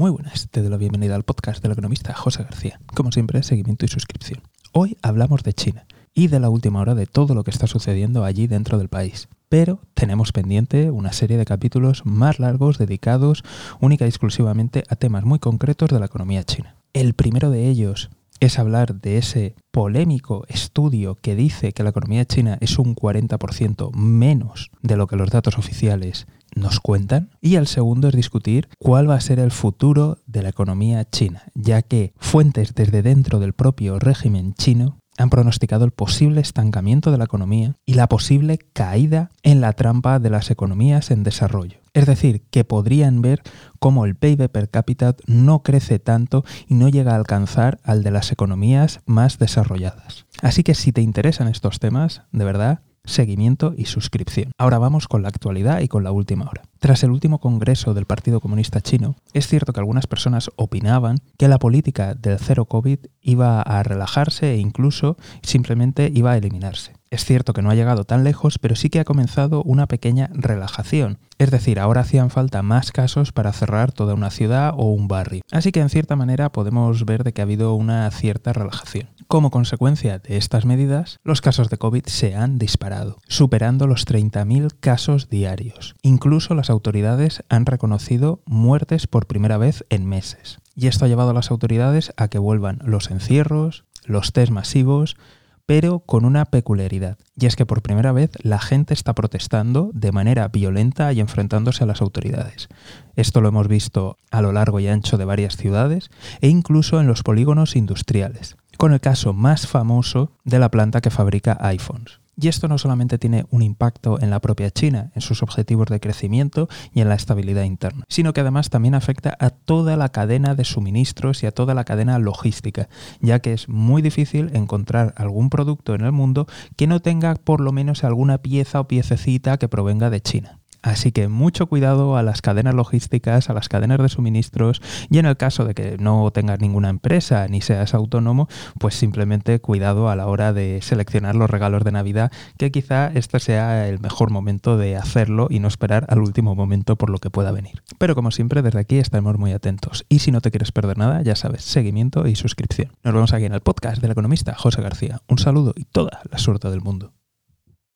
Muy buenas, te doy la bienvenida al podcast del economista José García. Como siempre, seguimiento y suscripción. Hoy hablamos de China y de la última hora de todo lo que está sucediendo allí dentro del país. Pero tenemos pendiente una serie de capítulos más largos dedicados única y exclusivamente a temas muy concretos de la economía china. El primero de ellos es hablar de ese polémico estudio que dice que la economía china es un 40% menos de lo que los datos oficiales nos cuentan. Y el segundo es discutir cuál va a ser el futuro de la economía china, ya que fuentes desde dentro del propio régimen chino han pronosticado el posible estancamiento de la economía y la posible caída en la trampa de las economías en desarrollo. Es decir, que podrían ver cómo el PIB per cápita no crece tanto y no llega a alcanzar al de las economías más desarrolladas. Así que si te interesan estos temas, de verdad, seguimiento y suscripción. Ahora vamos con la actualidad y con la última hora. Tras el último congreso del Partido Comunista Chino, es cierto que algunas personas opinaban que la política del cero COVID iba a relajarse e incluso simplemente iba a eliminarse. Es cierto que no ha llegado tan lejos, pero sí que ha comenzado una pequeña relajación. Es decir, ahora hacían falta más casos para cerrar toda una ciudad o un barrio. Así que en cierta manera podemos ver de que ha habido una cierta relajación. Como consecuencia de estas medidas, los casos de COVID se han disparado, superando los 30.000 casos diarios. Incluso las autoridades han reconocido muertes por primera vez en meses. Y esto ha llevado a las autoridades a que vuelvan los encierros, los test masivos, pero con una peculiaridad, y es que por primera vez la gente está protestando de manera violenta y enfrentándose a las autoridades. Esto lo hemos visto a lo largo y ancho de varias ciudades e incluso en los polígonos industriales, con el caso más famoso de la planta que fabrica iPhones. Y esto no solamente tiene un impacto en la propia China, en sus objetivos de crecimiento y en la estabilidad interna, sino que además también afecta a toda la cadena de suministros y a toda la cadena logística, ya que es muy difícil encontrar algún producto en el mundo que no tenga por lo menos alguna pieza o piececita que provenga de China. Así que mucho cuidado a las cadenas logísticas, a las cadenas de suministros y en el caso de que no tengas ninguna empresa ni seas autónomo, pues simplemente cuidado a la hora de seleccionar los regalos de Navidad, que quizá este sea el mejor momento de hacerlo y no esperar al último momento por lo que pueda venir. Pero como siempre, desde aquí estaremos muy atentos y si no te quieres perder nada, ya sabes, seguimiento y suscripción. Nos vemos aquí en el podcast del economista José García. Un saludo y toda la suerte del mundo.